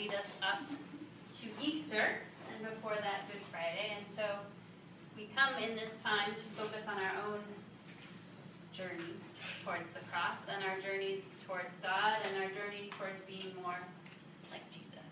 lead us up to Easter and before that Good Friday. And so we come in this time to focus on our own journeys towards the cross and our journeys towards God and our journeys towards being more like Jesus.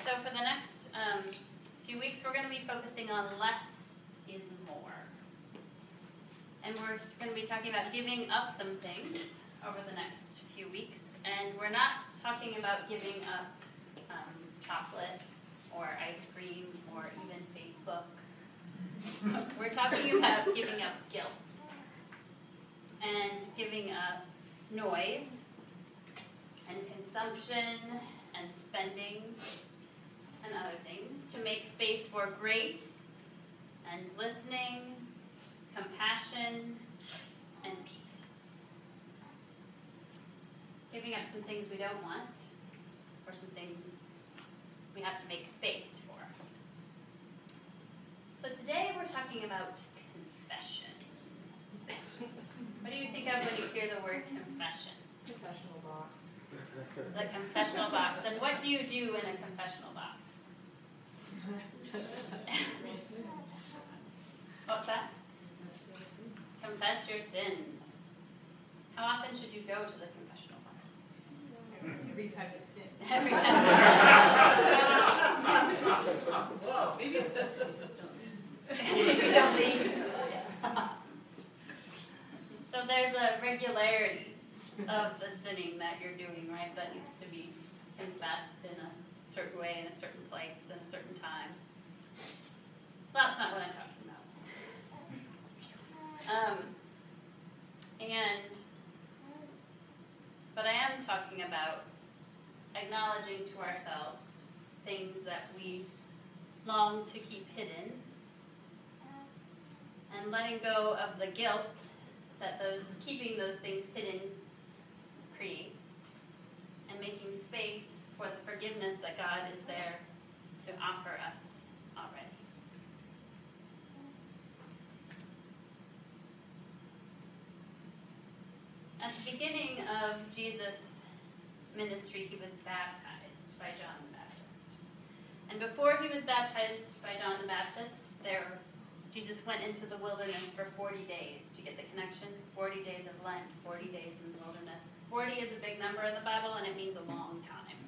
So for the next um, few weeks, we're going to be focusing on less is more. And we're going to be talking about giving up some things over the next few weeks. And we're not talking about giving up um, chocolate or ice cream or even Facebook. we're talking about giving up guilt and giving up noise and consumption and spending and other things to make space for grace and listening, compassion, and peace. Giving up some things we don't want or some things we have to make space for. So today we're talking about confession. what do you think of when you hear the word confession? Confessional box. The confessional box. And what do you do in a confessional box? What's that? Confess your sins. How often should you go to the confessional? Every time you sin. Every time. Whoa, maybe it's best if you just don't if you don't leave. So there's a regularity of the sinning that you're doing, right? That needs to be confessed in a certain way, in a certain place, in a certain time. That's not what I'm talking about. Um, and, but I am talking about acknowledging to ourselves things that we long to keep hidden and letting go of the guilt that those keeping those things hidden creates and making space for the forgiveness that God is there to offer us already. At the beginning of Jesus' ministry, he was baptized by John the Baptist. And before he was baptized by John the Baptist, there Jesus went into the wilderness for 40 days. You get the connection? 40 days of Lent, 40 days in the wilderness. 40 is a big number in the Bible and it means a long time.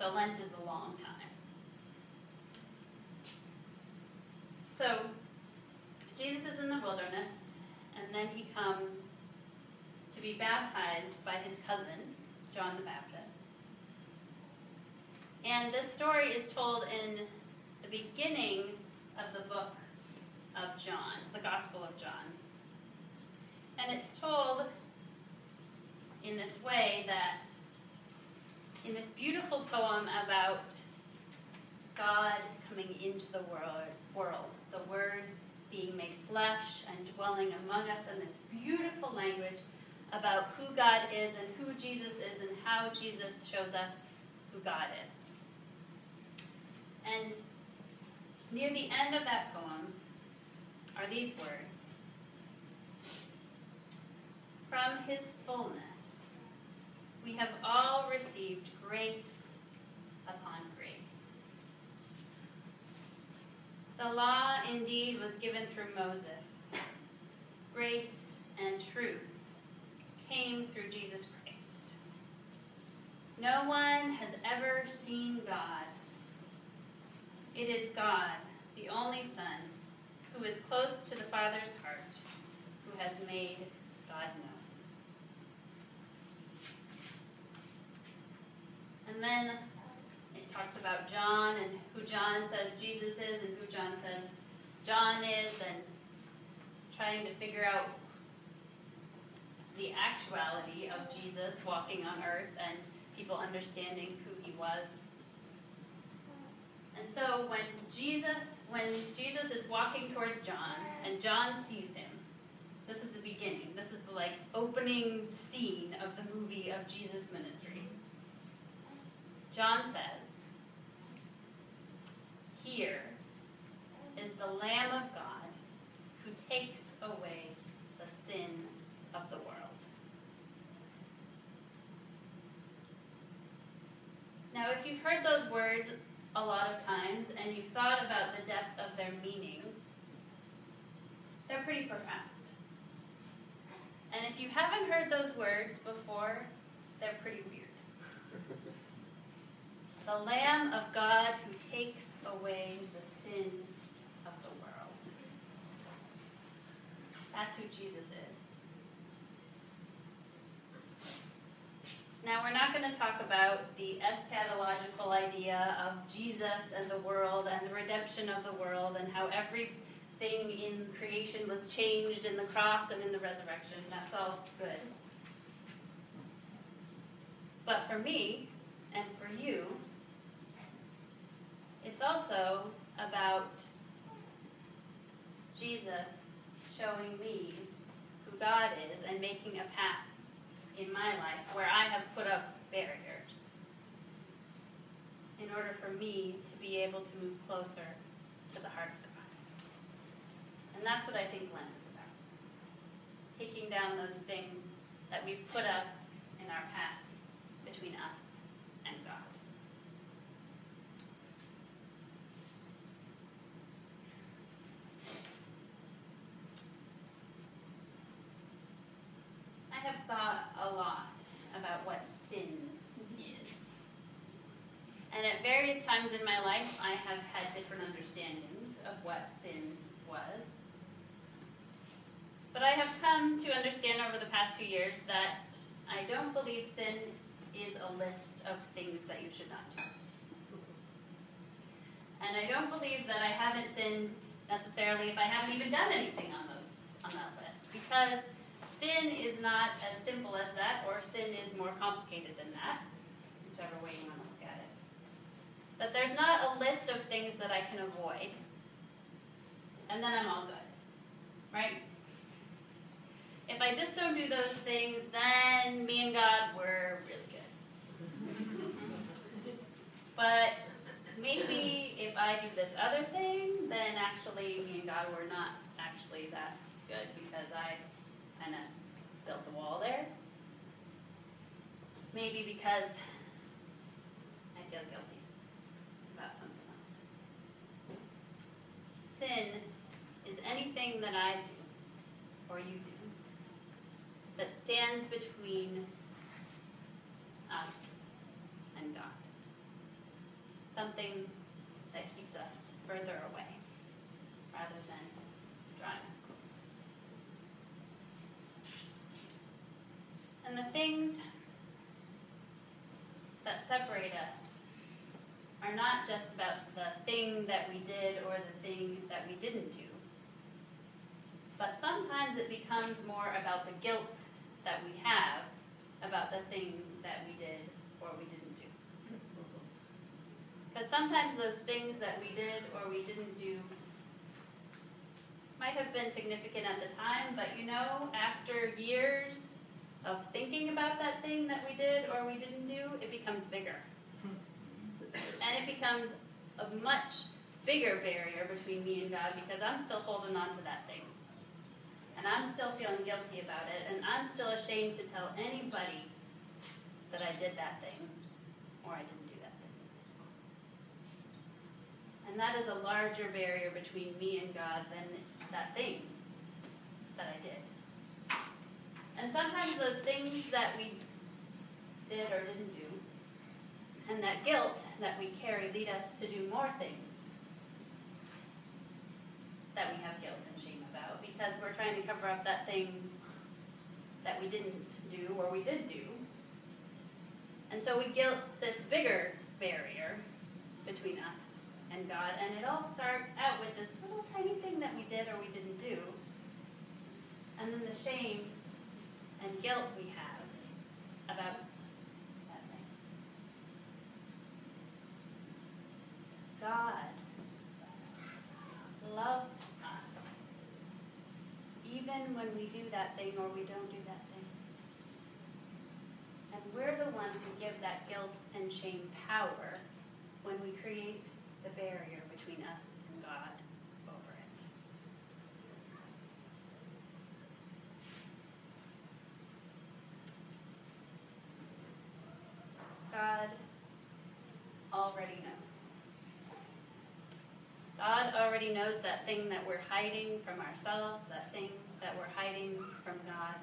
So Lent is a long time. So Jesus is in the wilderness and then he comes be baptized by his cousin, John the Baptist. And this story is told in the beginning of the book of John, the Gospel of John. And it's told in this way that in this beautiful poem about God coming into the world, world, the Word being made flesh and dwelling among us, in this beautiful language about who God is and who Jesus is and how Jesus shows us who God is. And near the end of that poem are these words From his fullness, we have all received grace upon grace. The law indeed was given through Moses, grace and truth came through Jesus Christ. No one has ever seen God. It is God, the only Son, who is close to the Father's heart, who has made God known. And then it talks about John and who John says Jesus is and who John says John is, and trying to figure out the actuality of Jesus walking on earth and people understanding who he was. And so when Jesus when Jesus is walking towards John and John sees him, this is the beginning. This is the like opening scene of the movie of Jesus' ministry. John says, Here is the Lamb of God who takes away the sin of the world. If you've heard those words a lot of times and you've thought about the depth of their meaning, they're pretty profound. And if you haven't heard those words before, they're pretty weird. The Lamb of God who takes away the sin of the world. That's who Jesus is. Now, we're not going to talk about the eschatological idea of Jesus and the world and the redemption of the world and how everything in creation was changed in the cross and in the resurrection. That's all good. But for me and for you, it's also about Jesus showing me who God is and making a path in my life where I have put up barriers in order for me to be able to move closer to the heart of God. And that's what I think Lent is about. Taking down those things that we've put up in our path between us and God. I have thought a lot about what sin is. And at various times in my life, I have had different understandings of what sin was. But I have come to understand over the past few years that I don't believe sin is a list of things that you should not do. And I don't believe that I haven't sinned necessarily if I haven't even done anything on those on that list. Because sin is not as simple as that, or sin is more complicated than that, whichever way you want to look at it. But there's not a list of things that I can avoid, and then I'm all good. Right? If I just don't do those things, then me and God were really good. but maybe if I do this other thing, then actually me and God were not actually that good because I kind of built a wall there. Maybe because I feel guilty about something else. Sin is anything that I do or you do that stands between us and God. Something that keeps us further away rather than drawing us closer. And the things that separate us are not just about the thing that we did or the thing that we didn't do. But sometimes it becomes more about the guilt that we have about the thing that we did or we didn't do. Because sometimes those things that we did or we didn't do might have been significant at the time, but you know, after years of thinking about that thing that we did or we didn't do, it becomes bigger. Hmm. And it becomes a much bigger barrier between me and God because I'm still holding on to that thing. And I'm still feeling guilty about it, and I'm still ashamed to tell anybody that I did that thing or I didn't do that thing. And that is a larger barrier between me and God than that thing that I did. And sometimes those things that we did or didn't do, and that guilt that we carry lead us to do more things that we have guilt and shame about because we're trying to cover up that thing that we didn't do or we did do. And so we guilt this bigger barrier between us and God, and it all starts out with this little tiny thing that we did or we didn't do, and then the shame and guilt we have about that thing. God loves us even when we do that thing or we don't do that thing. And we're the ones who give that guilt and shame power when we create the barrier between us and God over it. God God already knows that thing that we're hiding from ourselves, that thing that we're hiding from God.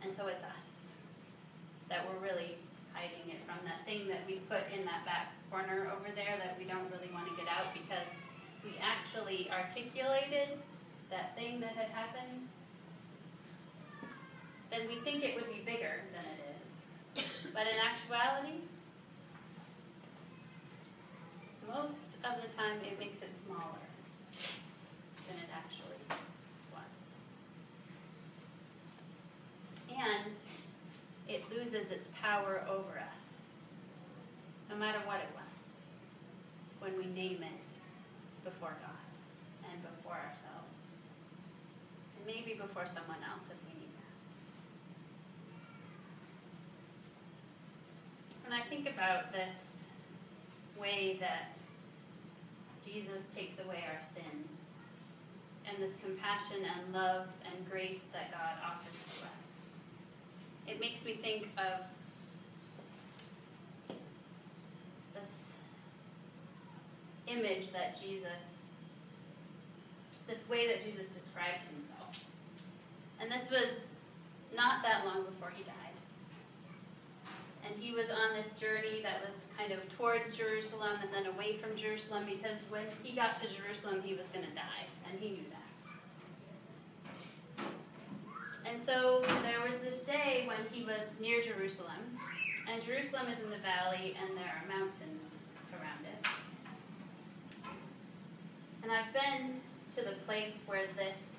And so it's us that we're really hiding it from, that thing that we put in that back corner over there that we don't really want to get out because we actually articulated that thing that had happened, then we think it would be bigger than it is. But in actuality, most of the time it makes it smaller than it actually was. And it loses its power over us, no matter what it was, when we name it before God and before ourselves. And maybe before someone else if we need that. When I think about this way that Jesus takes away our sin and this compassion and love and grace that God offers to us, it makes me think of this image that Jesus, this way that Jesus described himself. And this was not that long before he died. And he was on this journey that was kind of towards Jerusalem and then away from Jerusalem because when he got to Jerusalem, he was going to die. And he knew that. And so there was this day when he was near Jerusalem. And Jerusalem is in the valley, and there are mountains around it. And I've been to the place where this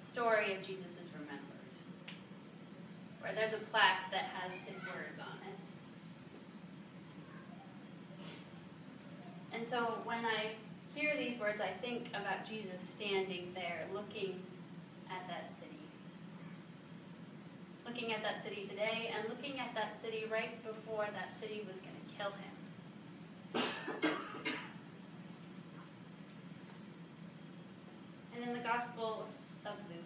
story of Jesus there's a plaque that has his words on it. And so when I hear these words, I think about Jesus standing there looking at that city. Looking at that city today and looking at that city right before that city was going to kill him. And in the Gospel of Luke,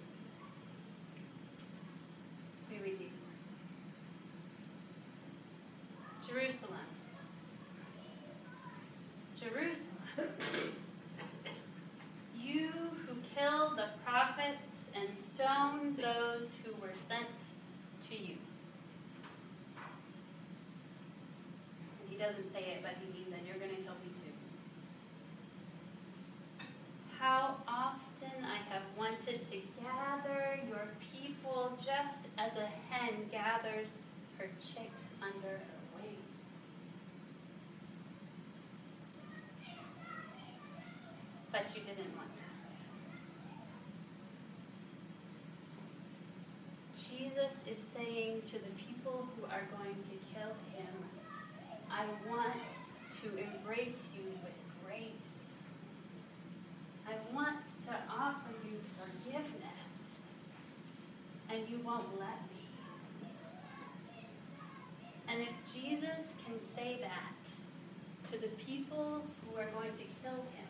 we read these words Jerusalem, Jerusalem, you who kill the prophets and stone those who were sent to you. And he doesn't say it, but he means, and you're going to kill me too. How often I have wanted to gather your people just as a hen gathers her chicks under her wings. But you didn't want that. Jesus is saying to the people who are going to kill him, I want to embrace you with grace. I want to offer you forgiveness, and you won't let me. And if Jesus can say that to the people who are going to kill him,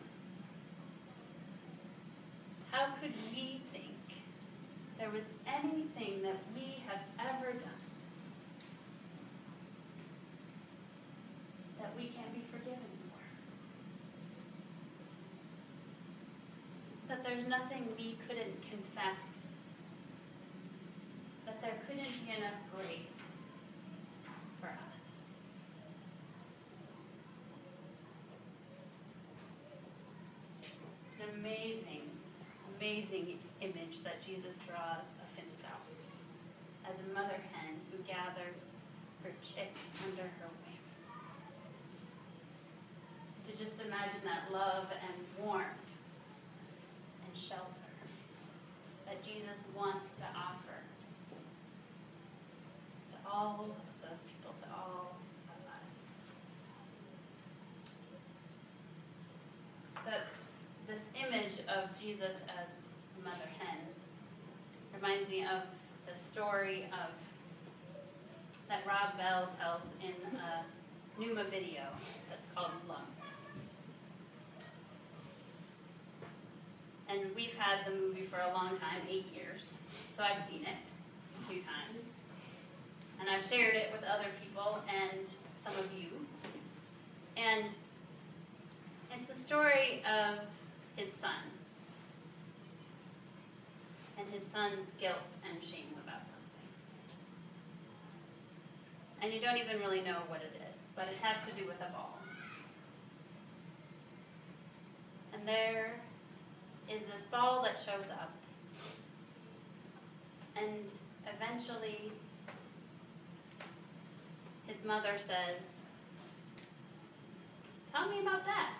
how could we think there was anything that we have ever done that we can be forgiven for? That there's nothing we couldn't confess? That there couldn't be enough grace for us? It's an amazing, amazing image that Jesus draws of himself as a mother hen who gathers her chicks under her wings. To just imagine that love and warmth and shelter that Jesus wants to offer to all of those people, to all of us. That's this image of Jesus as reminds me of the story of that Rob Bell tells in a Nooma video that's called Lump. And we've had the movie for a long time, eight years, so I've seen it a few times. And I've shared it with other people and some of you. And it's the story of his son his son's guilt and shame about something. And you don't even really know what it is, but it has to do with a ball. And there is this ball that shows up. And eventually, his mother says, Tell me about that.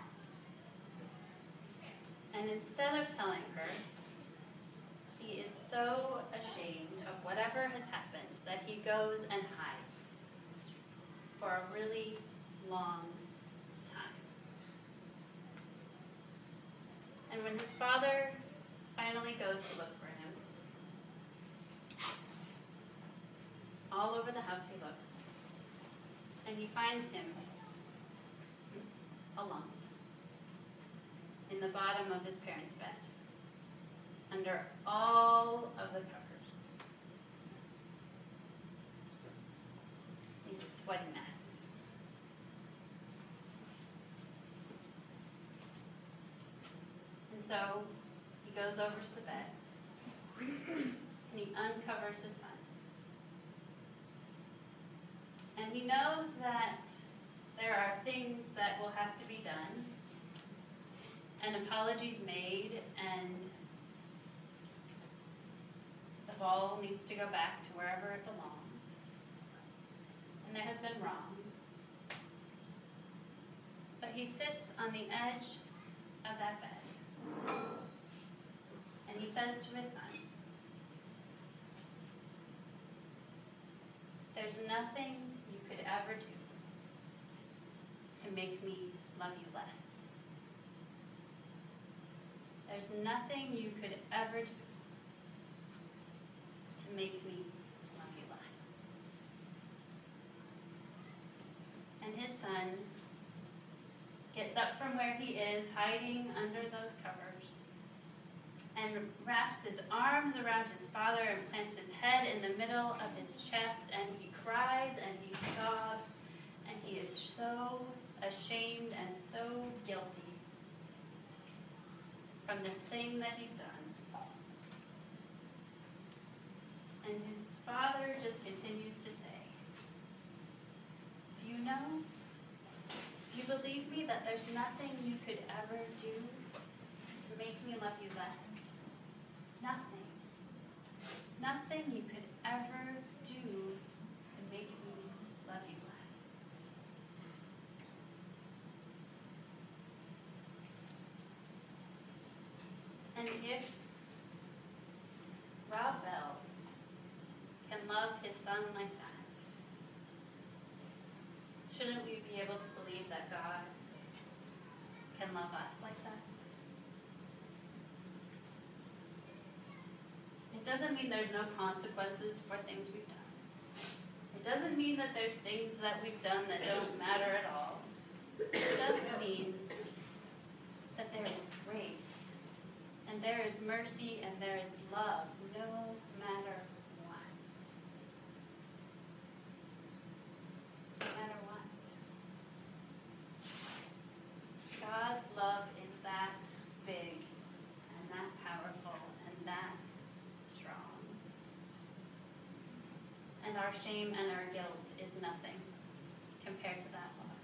And instead of telling her, he is so ashamed of whatever has happened that he goes and hides for a really long time. And when his father finally goes to look for him, all over the house he looks, and he finds him alone in the bottom of his parents' bed, under all of the covers. He's a sweaty mess. And so he goes over to the bed and he uncovers his son. And he knows that there are things that will have to be done and apologies made and ball needs to go back to wherever it belongs. And there has been wrong. But he sits on the edge of that bed. And he says to his son, There's nothing you could ever do to make me love you less. There's nothing you could ever do to make me love you less. And his son gets up from where he is, hiding under those covers, and wraps his arms around his father and plants his head in the middle of his chest, and he cries and he sobs, and he is so ashamed and so guilty from this thing that he's done. And his father just continues to say, Do you know? Believe me that there's nothing you could ever do to make me love you less? Nothing. Nothing you could ever do to make me love you less. And if Bell can love his son like that, shouldn't we be able to believe that God can love us like that? It doesn't mean there's no consequences for things we've done. It doesn't mean that there's things that we've done that don't matter at all. It just means that there is grace and there is mercy and there is love no matter what. No matter what. God's love is that big and that powerful and that strong. And our shame and our guilt is nothing compared to that love.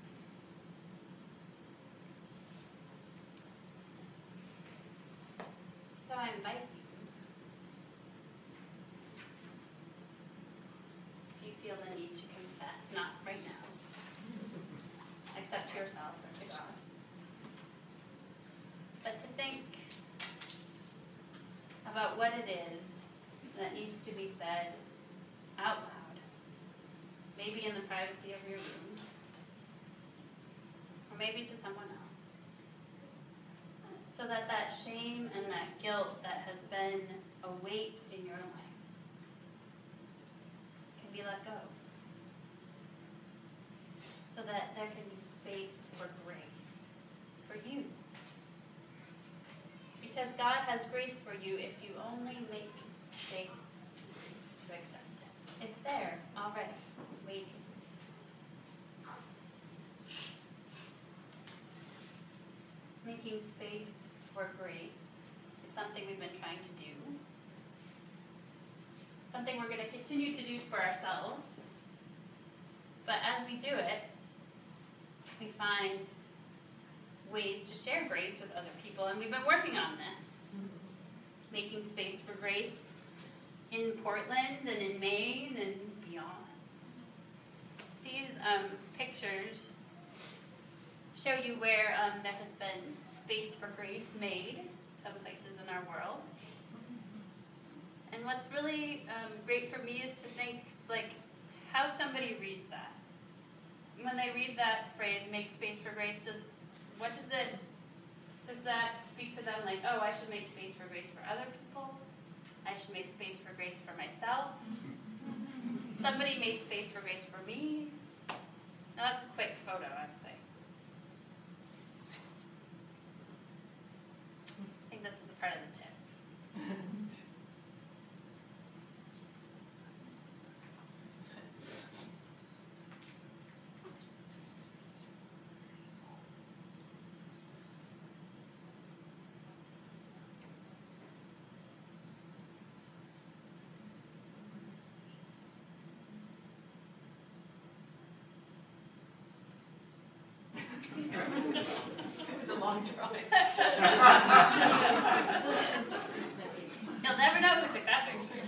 So I invite you, if you feel the need to confess, not right now, except to yourself or to God, but to think about what it is that needs to be said out loud, maybe in the privacy of your room, or maybe to someone else so that that shame and that guilt that has been a weight in your life can be let go. So that there can be space for grace for you. Because God has grace for you if you only make space to accept it. It's there already, waiting. making space for grace is something we've been trying to do. Something we're going to continue to do for ourselves. But as we do it, we find ways to share grace with other people, and we've been working on this. Making space for grace in Portland and in Maine and beyond. These um, pictures show you where um, there has been space for grace made, some places in our world. And what's really um, great for me is to think like how somebody reads that. When they read that phrase, "make space for grace," does what does it? Does that speak to them like, oh, I should make space for grace for other people? I should make space for grace for myself. Somebody made space for grace for me. Now that's a quick photo, I would say. I think this was a part of the tip. It was a long drive. You'll never know who took that picture.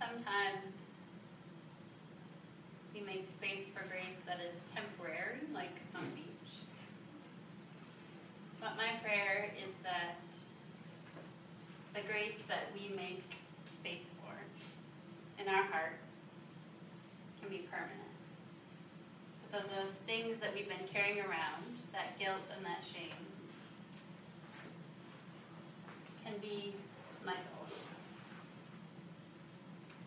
Sometimes we make space for grace that is temporary, like on a beach. But my prayer is that the grace that we make space for in our hearts can be permanent. So those things that we've been carrying around, that guilt and that shame, can be go.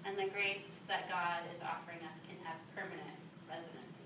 And the grace that God is offering us can have permanent resonance